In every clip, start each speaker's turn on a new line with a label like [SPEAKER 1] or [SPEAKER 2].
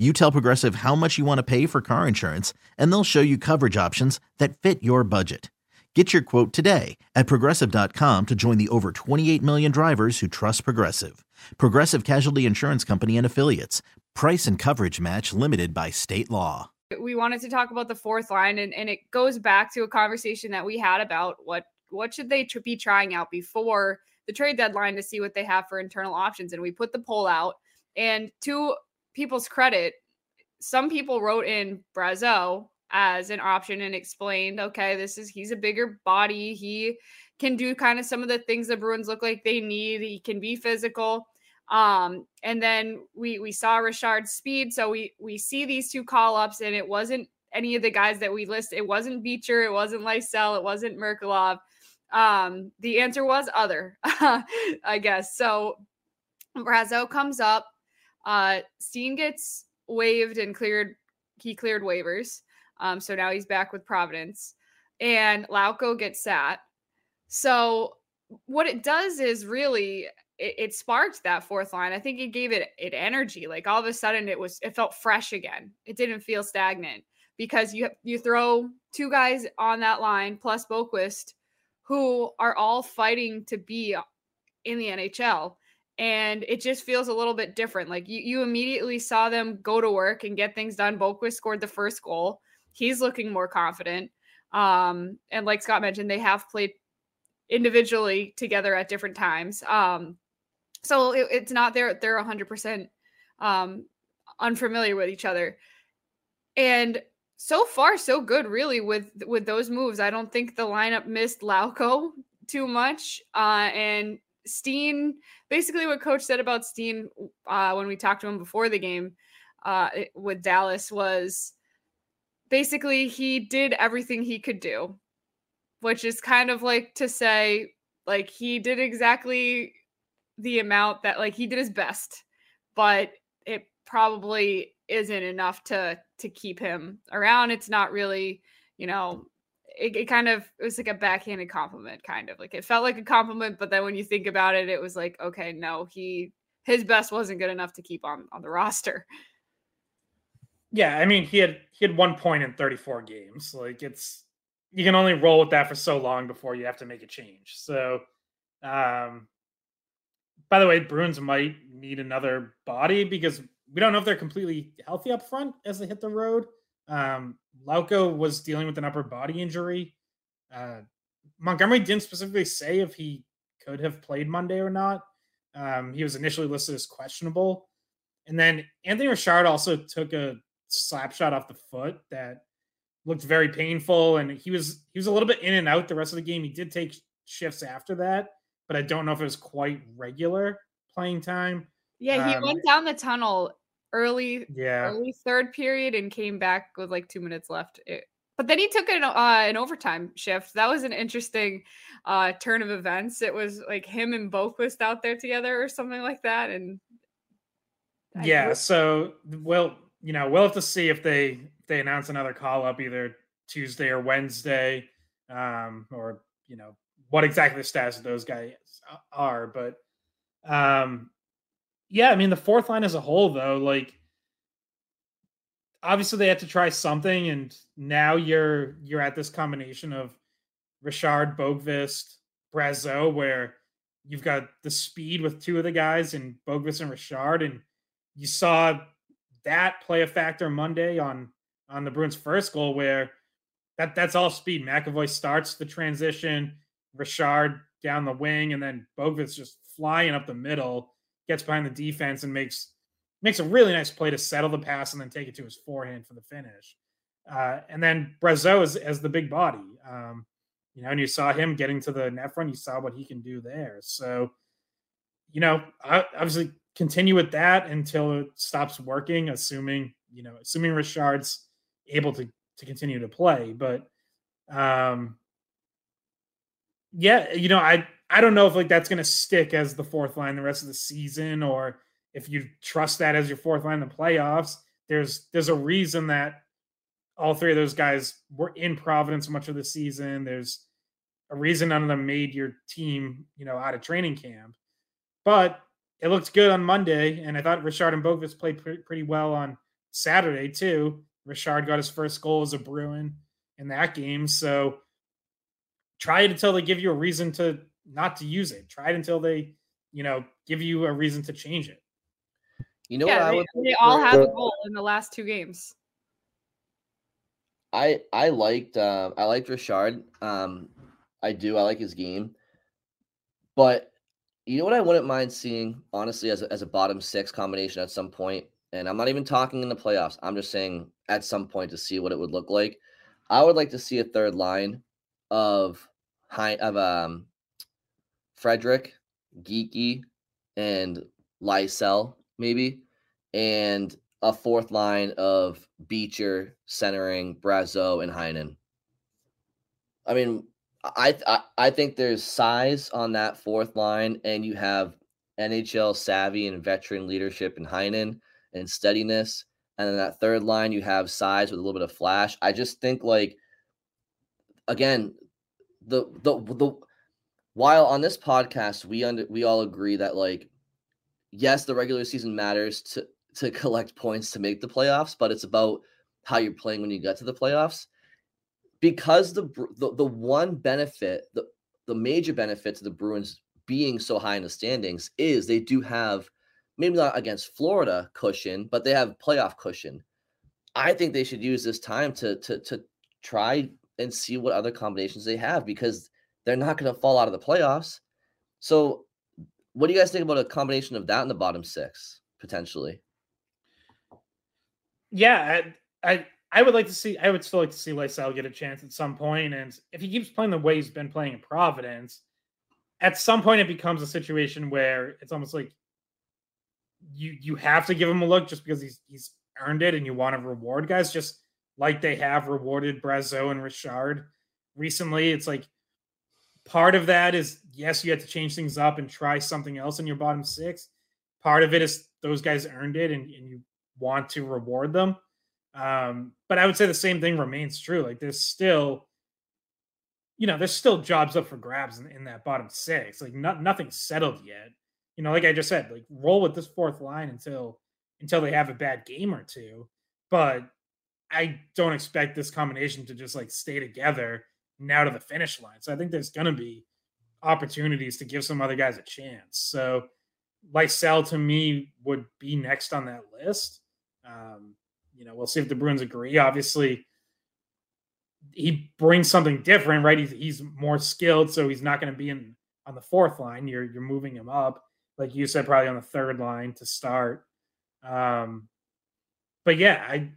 [SPEAKER 1] you tell Progressive how much you want to pay for car insurance, and they'll show you coverage options that fit your budget. Get your quote today at progressive.com to join the over 28 million drivers who trust Progressive. Progressive Casualty Insurance Company and Affiliates. Price and coverage match limited by state law.
[SPEAKER 2] We wanted to talk about the fourth line, and, and it goes back to a conversation that we had about what what should they be trying out before the trade deadline to see what they have for internal options. And we put the poll out, and to people's credit, some people wrote in Brazeau as an option and explained, okay, this is he's a bigger body. He can do kind of some of the things the Bruins look like they need. He can be physical. Um, and then we we saw Richard's speed. So we we see these two call ups, and it wasn't any of the guys that we list. It wasn't Beecher, it wasn't Lysell, it wasn't Merkulov. Um, the answer was other, I guess. So Brazeau comes up uh, Steen gets waived and cleared. He cleared waivers. Um, so now he's back with Providence. And Lauko gets sat. So what it does is really it, it, sparked that fourth line. I think it gave it it energy. Like all of a sudden it was it felt fresh again. It didn't feel stagnant because you you throw two guys on that line plus Boqvist who are all fighting to be in the NHL and it just feels a little bit different. Like you, you immediately saw them go to work and get things done. Boqvist scored the first goal. He's looking more confident. Um, and like Scott mentioned, they have played individually together at different times. Um, so it, it's not they're they're 100% um, unfamiliar with each other. And so far so good really with with those moves. I don't think the lineup missed Lauko too much. Uh, and Steen, basically what coach said about Steen uh, when we talked to him before the game uh, with Dallas was basically he did everything he could do, which is kind of like to say, like, he did exactly the amount that, like, he did his best, but it probably isn't enough to to keep him around. It's not really, you know, it, it kind of it was like a backhanded compliment, kind of like it felt like a compliment, but then when you think about it, it was like, okay, no, he his best wasn't good enough to keep on on the roster.
[SPEAKER 3] Yeah, I mean, he had he had one point in 34 games. Like it's you can only roll with that for so long before you have to make a change. So, um, by the way, Bruins might need another body because we don't know if they're completely healthy up front as they hit the road. Um, Lauko was dealing with an upper body injury. Uh, Montgomery didn't specifically say if he could have played Monday or not. Um, he was initially listed as questionable. And then Anthony Richard also took a slap shot off the foot that looked very painful. And he was he was a little bit in and out the rest of the game. He did take shifts after that, but I don't know if it was quite regular playing time.
[SPEAKER 2] Yeah, he um, went down the tunnel early
[SPEAKER 3] yeah.
[SPEAKER 2] early third period and came back with like two minutes left it, but then he took an, uh, an overtime shift. That was an interesting uh, turn of events. It was like him and Boqvist out there together or something like that and
[SPEAKER 3] yeah so well you know we'll have to see if they if they announce another call up either tuesday or wednesday um or you know what exactly the status of those guys are but um yeah, I mean the fourth line as a whole, though, like obviously they had to try something, and now you're you're at this combination of Richard, Boqvist, Brazeau, where you've got the speed with two of the guys and Boqvist and Richard, and you saw that play a factor Monday on on the Bruins' first goal, where that that's all speed. McAvoy starts the transition, Richard down the wing, and then Boqvist just flying up the middle gets behind the defense and makes makes a really nice play to settle the pass and then take it to his forehand for the finish. Uh, and then Brazeau is as the big body. Um, you know, and you saw him getting to the net front. You saw what he can do there. So, you know, I, obviously continue with that until it stops working, assuming, you know, assuming Richard's able to to continue to play. But um yeah, you know, I I don't know if like that's gonna stick as the fourth line the rest of the season or if you trust that as your fourth line in the playoffs. There's there's a reason that all three of those guys were in Providence much of the season. There's a reason none of them made your team, you know, out of training camp. But it looked good on Monday, and I thought Richard and Boqvist played pre- pretty well on Saturday too. Richard got his first goal as a Bruin in that game, so try it until they give you a reason to not to use it. Try it until they, you know, give you a reason to change it.
[SPEAKER 4] You know
[SPEAKER 2] yeah,
[SPEAKER 4] what
[SPEAKER 2] they,
[SPEAKER 4] I would
[SPEAKER 2] they all have a goal in the last two games.
[SPEAKER 4] I I liked uh, I liked Richard. Um, I do. I like his game, but you know what I wouldn't mind seeing, honestly, as a, as a bottom six combination at some point. point, and I'm not even talking in the playoffs. I'm just saying at some point to see what it would look like. I would like to see a third line of high of um Frederic, Geekie, and Lysell, maybe, and a fourth line of Beecher centering Brazeau and Heinen. I mean, I, I I think there's size on that fourth line, and you have NHL savvy and veteran leadership in Heinen and steadiness. And then that third line, you have size with a little bit of flash. I just think like again, the the the while on this podcast we under we all agree that like yes, the regular season matters to to collect points to make the playoffs, but it's about how you're playing when you get to the playoffs because the the, the one benefit, the, the major benefit to the Bruins being so high in the standings is they do have maybe not against Florida cushion, but they have playoff cushion. I think they should use this time to to to try and see what other combinations they have because they're not going to fall out of the playoffs. So, what do you guys think about a combination of that in the bottom six potentially?
[SPEAKER 3] Yeah, I, I I would like to see. I would still like to see Lysell get a chance at some point, and if he keeps playing the way he's been playing in Providence, at some point it becomes a situation where it's almost like you you have to give him a look just because he's he's earned it, and you want to reward guys just like they have rewarded Brazeau and Richard recently. It's like part of that is yes, you have to change things up and try something else in your bottom six. Part of it is those guys earned it, and, and you want to reward them. Um, but I would say the same thing remains true. Like there's still, you know, there's still jobs up for grabs in, in that bottom six. Like not nothing's settled yet. You know, like I just said, like roll with this fourth line until until they have a bad game or two. But I don't expect this combination to just like stay together now to the finish line. So I think there's gonna be opportunities to give some other guys a chance. So Lysell to me would be next on that list. Um, you know, we'll see if the Bruins agree. Obviously, he brings something different, right? He's, he's more skilled, so he's not going to be in on the fourth line. You're you're moving him up, like you said, probably on the third line to start. Um, but yeah, I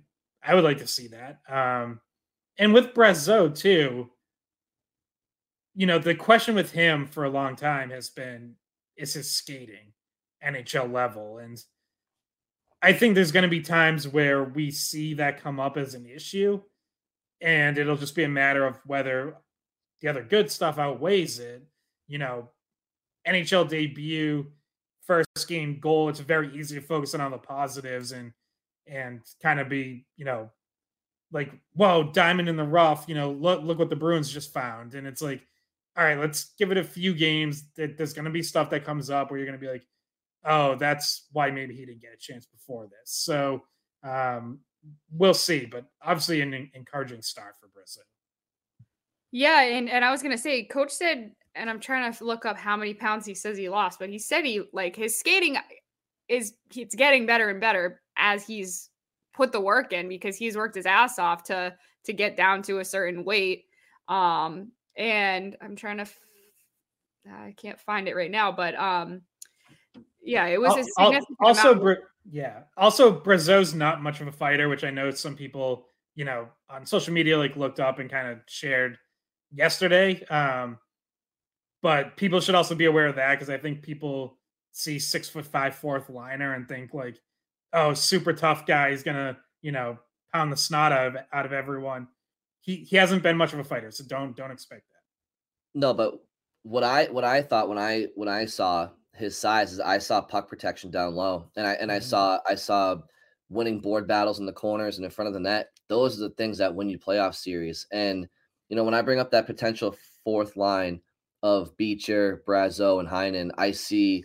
[SPEAKER 3] I would like to see that. Um, and with Brazeau too, you know, the question with him for a long time has been is his skating NHL level, and I think there's going to be times where we see that come up as an issue, and it'll just be a matter of whether the other good stuff outweighs it. You know, NHL debut, first game goal. It's very easy to focus on the positives and and kind of be, you know, like, whoa, diamond in the rough. You know, look look what the Bruins just found, and it's like, all right, let's give it a few games. That there's going to be stuff that comes up where you're going to be like, oh, that's why maybe he didn't get a chance before this. So um, we'll see, but obviously an encouraging start for Brisbane.
[SPEAKER 2] Yeah, and and I was gonna say, Coach said, and I'm trying to look up how many pounds he says he lost, but he said he like his skating is it's getting better and better as he's put the work in because he's worked his ass off to to get down to a certain weight. Um, and I'm trying to, f- I can't find it right now, but um, yeah, it was
[SPEAKER 3] also. Yeah. Also, Brazeau's not much of a fighter, which I know some people, you know, on social media like looked up and kind of shared yesterday. Um, but people should also be aware of that because I think people see six foot five fourth liner and think like, oh, super tough guy. He's gonna, you know, pound the snot out of out of everyone. He he hasn't been much of a fighter, so don't don't expect that.
[SPEAKER 4] No, but what I what I thought when I when I saw his size is I saw puck protection down low, and I and I mm-hmm. saw I saw winning board battles in the corners and in front of the net. Those are the things that win you playoff series. And you know, when I bring up that potential fourth line of Beecher, Brazeau, and Heinen, I see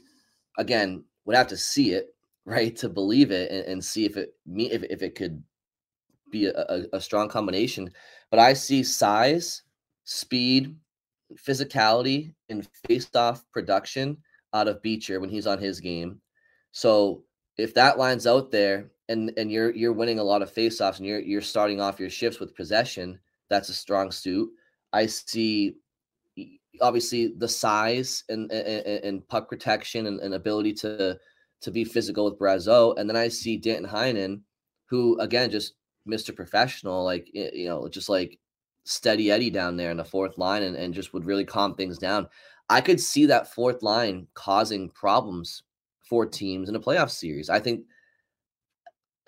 [SPEAKER 4] again would have to see it right to believe it and, and see if it me if, if it could be a, a, a strong combination. But I see size, speed, physicality, and face-off production out of Beecher when he's on his game. So if that line's out there and and you're you're winning a lot of face-offs and you're you're starting off your shifts with possession, that's a strong suit. I see obviously the size and and, and puck protection and, and, ability to to be physical with Brazeau. And then I see Danton Heinen, who again just Mr. Professional, like you know, just like steady Eddie down there in the fourth line and, and just would really calm things down. I could see that fourth line causing problems for teams in a playoff series. I think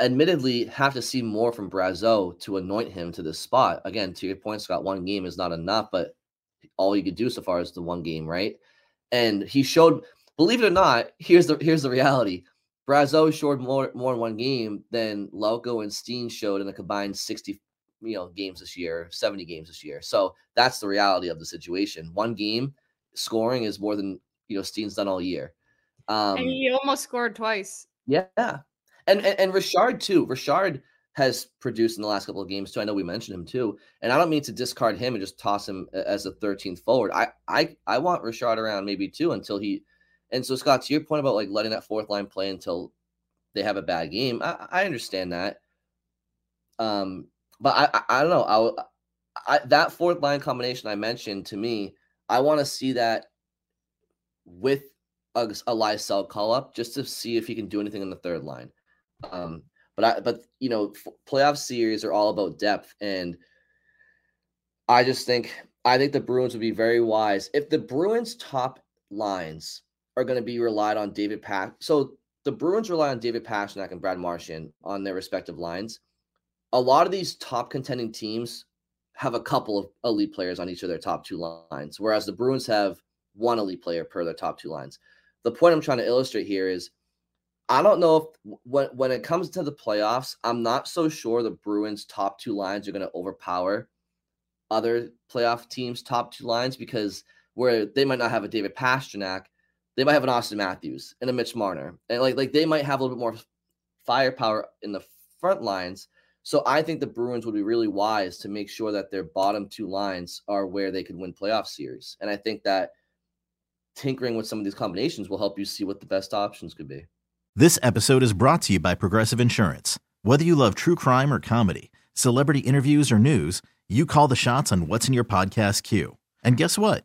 [SPEAKER 4] admittedly have to see more from Brazeau to anoint him to this spot. Again, to your point, Scott, one game is not enough, but all you could do so far is the one game, right? And he showed, believe it or not, here's the here's the reality. Brazeau showed more more in one game than Lauko and Steen showed in a combined 60 you know games this year, 70 games this year. So that's the reality of the situation. One game scoring is more than you know Steen's done all year.
[SPEAKER 2] Um, and he almost scored twice.
[SPEAKER 4] Yeah, and and, and Richard too. Richard has produced in the last couple of games too. I know we mentioned him too, and I don't mean to discard him and just toss him as a 13th forward. I I I want Richard around maybe too until he. And so Scott, to your point about like letting that fourth line play until they have a bad game, I, I understand that. Um, but I I, I don't know. I, I that fourth line combination I mentioned to me, I want to see that with a, a Lysell call up just to see if he can do anything in the third line. Um, but I, but you know, playoff series are all about depth, and I just think I think the Bruins would be very wise if the Bruins' top lines are going to be relied on David Pack. So the Bruins rely on David Pastrnak and Brad Marchand on their respective lines. A lot of these top contending teams have a couple of elite players on each of their top two lines, whereas the Bruins have one elite player per their top two lines. The point I'm trying to illustrate here is I don't know if when when it comes to the playoffs, I'm not so sure the Bruins top two lines are going to overpower other playoff teams' top two lines because where they might not have a David Pastrnak, they might have an Auston Matthews and a Mitch Marner, and like like they might have a little bit more firepower in the front lines. So I think the Bruins would be really wise to make sure that their bottom two lines are where they could win playoff series, and I think that tinkering with some of these combinations will help you see what the best options could be.
[SPEAKER 1] This episode is brought to you by Progressive Insurance. Whether you love true crime or comedy, celebrity interviews or news, you call the shots on what's in your podcast queue. And guess what?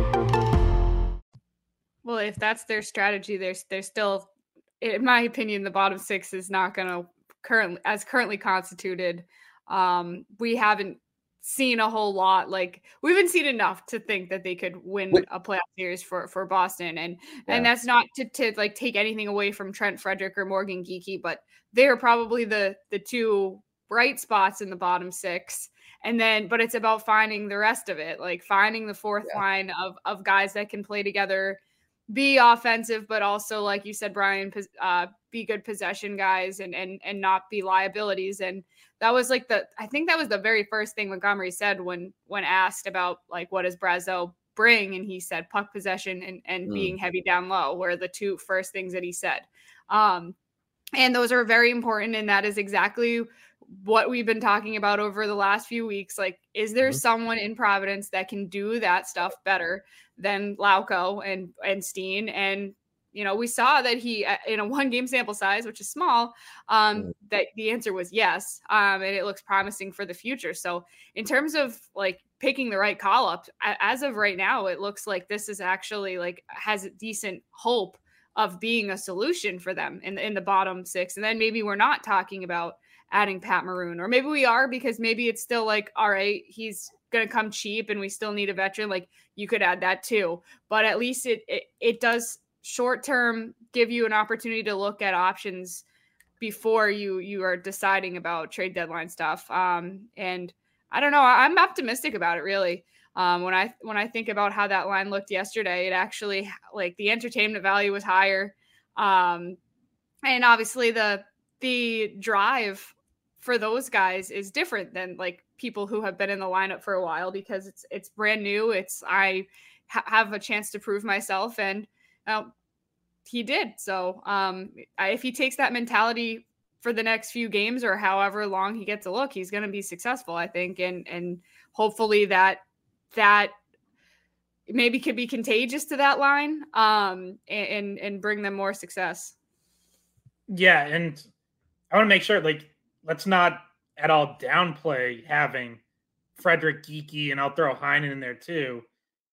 [SPEAKER 2] Well, if that's their strategy, there's there's still, in my opinion, the bottom six is not going to currently as currently constituted. Um, we haven't seen a whole lot. Like we haven't seen enough to think that they could win Wait. a playoff series for for Boston, and yeah. and that's not to to like take anything away from Trent Frederic or Morgan Geekie, but they're probably the the two bright spots in the bottom six and then but it's about finding the rest of it like finding the fourth yeah. line of of guys that can play together be offensive, but also, like you said, Brian, uh, be good possession guys and and and not be liabilities. And that was like the I think that was the very first thing Montgomery said when when asked about like what does Brazeau bring, and he said puck possession and and mm. being heavy down low were the two first things that he said. Um, and those are very important, and that is exactly what we've been talking about over the last few weeks. Like, is there mm-hmm. someone in Providence that can do that stuff better than Lauko and and Steen? And you know, we saw that he uh, in a one game sample size, which is small, um, mm. that the answer was yes, um, and it looks promising for the future. So, in terms of like picking the right call up, as of right now, it looks like this is actually like has a decent hope of being a solution for them in in the bottom six. And then maybe we're not talking about adding Pat Maroon, or maybe we are because maybe it's still like, all right, he's going to come cheap and we still need a veteran. Like you could add that too, but at least it it, it does short term give you an opportunity to look at options before you you are deciding about trade deadline stuff. Um, and I don't know, I'm optimistic about it really. Um, when I when I think about how that line looked yesterday, it actually like the entertainment value was higher. Um, and obviously the the drive for those guys is different than like people who have been in the lineup for a while because it's it's brand new. It's I ha- have a chance to prove myself, and uh, he did. So um, if he takes that mentality for the next few games or however long he gets a look, he's going to be successful, I think, and and hopefully that that maybe could be contagious to that line um, and and bring them more success.
[SPEAKER 3] Yeah, and I want to make sure like let's not at all downplay having Frederic Geekie and I'll throw Heinen in there too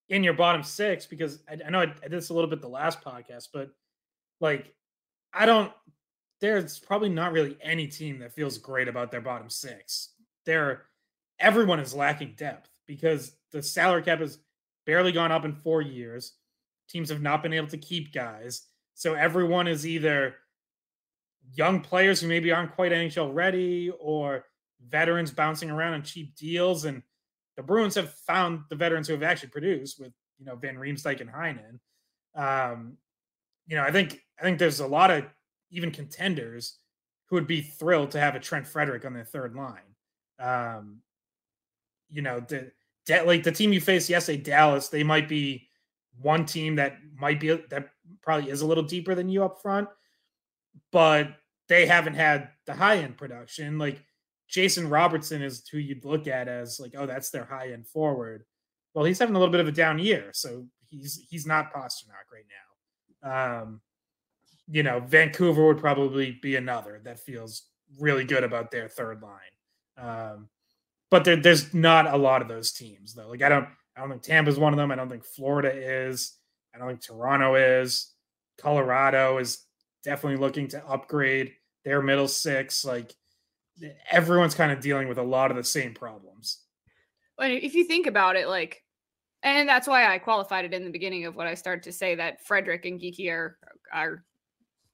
[SPEAKER 3] in your bottom six because I, I know I, I did this a little bit the last podcast, but like I don't. There's probably not really any team that feels great about their bottom six. There, everyone is lacking depth because the salary cap has barely gone up in four years. Teams have not been able to keep guys, so everyone is either young players who maybe aren't quite NHL ready or veterans bouncing around on cheap deals. And the Bruins have found the veterans who have actually produced with, you know, Van Riemsdyk and Heinen. Um, you know, I think I think there's a lot of even contenders who would be thrilled to have a Trent Frederic on their third line. Um, you know, the like the team you faced yesterday, Dallas, they might be one team that might be that probably is a little deeper than you up front but they haven't had the high end production. Like Jason Robertson is who you'd look at as like, oh, that's their high end forward. Well, he's having a little bit of a down year, so he's he's not Pastrnak right now. Um, you know, Vancouver would probably be another that feels really good about their third line. Um, but there, there's not a lot of those teams though. Like I don't I don't think Tampa's one of them. I don't think Florida is. I don't think Toronto is. Colorado is definitely looking to upgrade their middle six. Like everyone's kind of dealing with a lot of the same problems.
[SPEAKER 2] And if you think about it, like, and that's why I qualified it in the beginning of what I started to say that Frederic and Geekie are are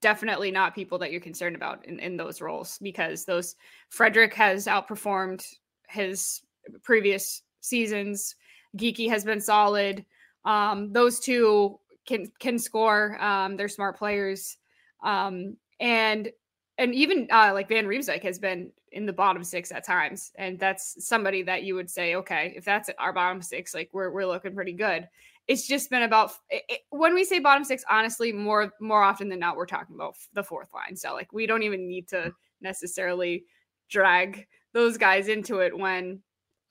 [SPEAKER 2] definitely not people that you're concerned about in, in those roles because those Frederic has outperformed his previous seasons. Geekie has been solid. Um, those two can can score. Um, they're smart players. Um, and and even uh, like Van Riemsdyk has been in the bottom six at times, and that's somebody that you would say, okay, if that's our bottom six, like we're we're looking pretty good. It's just been about it, it, when we say bottom six, honestly, more more often than not, we're talking about the fourth line. So like we don't even need to necessarily drag those guys into it when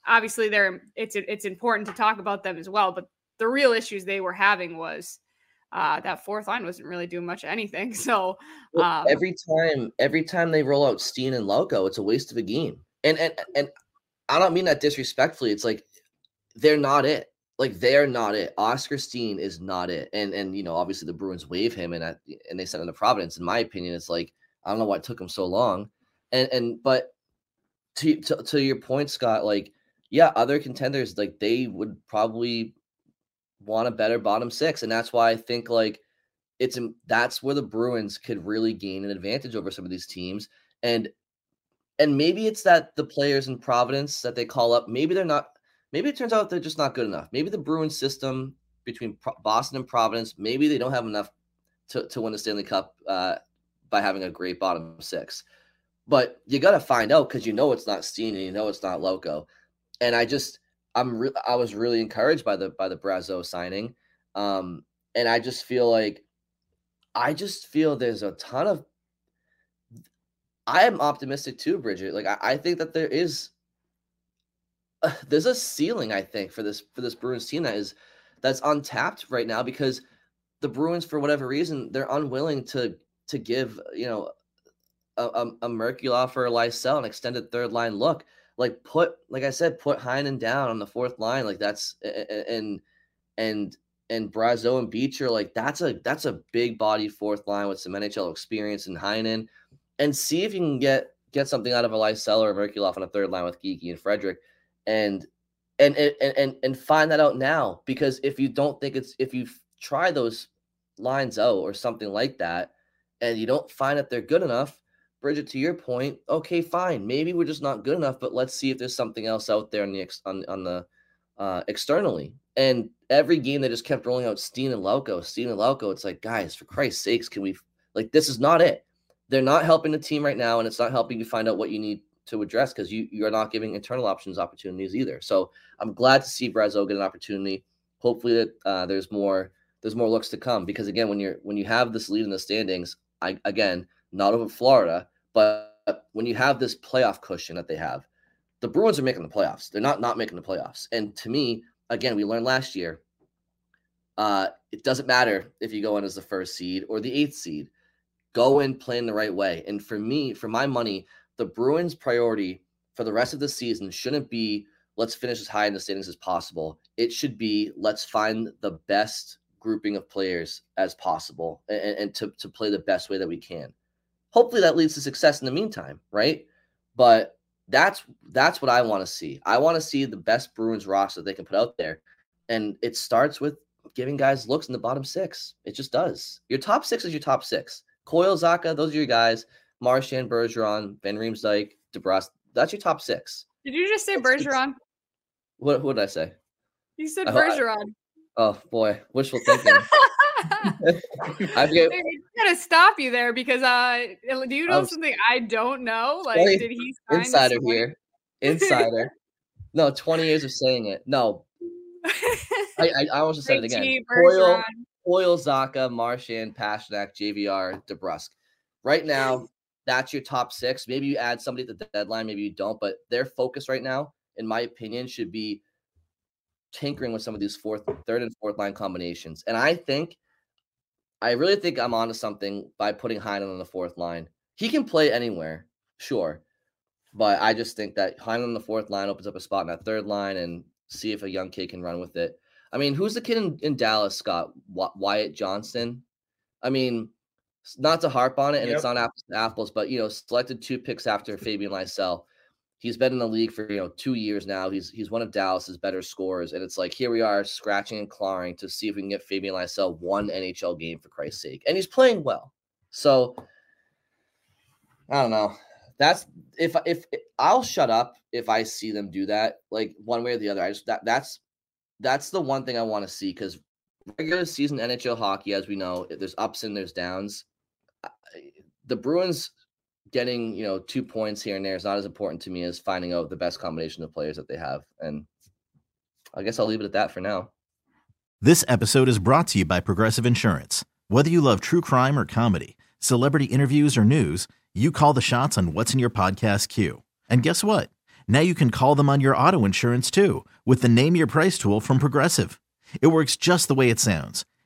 [SPEAKER 2] obviously they're it's it's important to talk about them as well, but the real issues they were having was uh, that fourth line wasn't really doing much of anything. So
[SPEAKER 4] um, every time, every time they roll out Steen and Lauko, it's a waste of a game. And and and I don't mean that disrespectfully. It's like they're not it. Like they're not it. Oskar Steen is not it. And and you know, obviously the Bruins waive him and and they sent him to Providence. In my opinion, it's like I don't know why it took him so long. And and but to to, to your point, Scott, like yeah, other contenders like they would probably want a better bottom six, and that's why I think like it's that's where the Bruins could really gain an advantage over some of these teams, and and maybe it's that the players in Providence that they call up, maybe they're not. Maybe it turns out they're just not good enough. Maybe the Bruins system between Pro- Boston and Providence, maybe they don't have enough to, to win the Stanley Cup uh, by having a great bottom six. But you got to find out because you know it's not Steen and you know it's not Lauko. And I just, I'm re- I was really encouraged by the by the Brazeau signing, um, and I just feel like I just feel there's a ton of. I am optimistic too, Bridget. Like I, I think that there is uh, there's a ceiling I think for this for this Bruins team that is that's untapped right now because the Bruins for whatever reason they're unwilling to to give you know a, a, a Merkulov or a Lysell an extended third line look like put like I said, put Heinen down on the fourth line. Like that's and and and Brazeau and Beecher, like that's a that's a big body fourth line with some NHL experience in Heinen. And see if you can get get something out of a Lysell or Merkulov on a third line with Geekie and Frederic And and and and and find that out now. Because if you don't think it's if you try those lines out or something like that, and you don't find that they're good enough, Bridget, to your point, okay, fine. Maybe we're just not good enough, but let's see if there's something else out there on the ex- on, on the uh, externally. And every game they just kept rolling out Steen and Lauko, Steen and Lauko. It's like, guys, for Christ's sakes, can we like this is not it. They're not helping the team right now, and it's not helping you find out what you need to address because you you are not giving internal options opportunities either. So I'm glad to see Brazeau get an opportunity. Hopefully that uh, there's more there's more looks to come because again when you're when you have this lead in the standings, I again not over Florida, but when you have this playoff cushion that they have, the Bruins are making the playoffs. They're not not making the playoffs. And to me, again, we learned last year, uh, it doesn't matter if you go in as the first seed or the eighth seed. Go in playing the right way. And for me, for my money, the Bruins' priority for the rest of the season shouldn't be let's finish as high in the standings as possible. It should be let's find the best grouping of players as possible and, and to, to play the best way that we can hopefully that leads to success in the meantime, right? But that's that's what I want to see. I want to see the best Bruins roster they can put out there. And it starts with giving guys looks in the bottom six. It just does. Your top six is your top six. Coyle, Zacha, those are your guys. Marchand, Bergeron, Van Riemsdyk, DeBrusk. That's your top six.
[SPEAKER 2] Did you just say Bergeron?
[SPEAKER 4] What, what did I say?
[SPEAKER 2] You said Bergeron.
[SPEAKER 4] oh boy, wishful thinking.
[SPEAKER 2] I get, I'm gonna stop you there because uh, do you know something I don't know? Like, did he
[SPEAKER 4] insider here? Insider. no, twenty years of saying it. No, I I, I almost said it again. Coyle, Coyle, Zacha, Marchand, Pastrnak, JVR, DeBrusk. Right now, that's your top six. Maybe you add somebody at the deadline, maybe you don't, but their focus right now, in my opinion, should be tinkering with some of these fourth, third, and fourth line combinations. And I think I really think I'm onto something by putting Heinen on the fourth line. He can play anywhere, sure. But I just think that Heinen on the fourth line opens up a spot in that third line and see if a young kid can run with it. I mean, who's the kid in, in Dallas, Scott? Wyatt Johnston. I mean, not to harp on it, and yep. it's not apples to apples, but you know, selected two picks after Fabian Lysell. He's been in the league for you know two years now. He's he's one of Dallas's better scorers, and it's like here we are scratching and clawing to see if we can get Fabian Lysell one NHL game for Christ's sake, and he's playing well. So I don't know. That's if if, if I'll shut up if I see them do that, like one way or the other. I just that that's that's the one thing I want to see because regular season NHL hockey, as we know, there's ups and there's downs the Bruins getting you know two points here and there is not as important to me as finding out the best combination of players that they have. And I guess I'll leave it at that for now.
[SPEAKER 1] This episode is brought to you by Progressive Insurance. Whether you love true crime or comedy, celebrity interviews or news, you call the shots on what's in your podcast queue. And guess what? Now you can call them on your auto insurance too with the Name Your Price tool from Progressive. It works just the way it sounds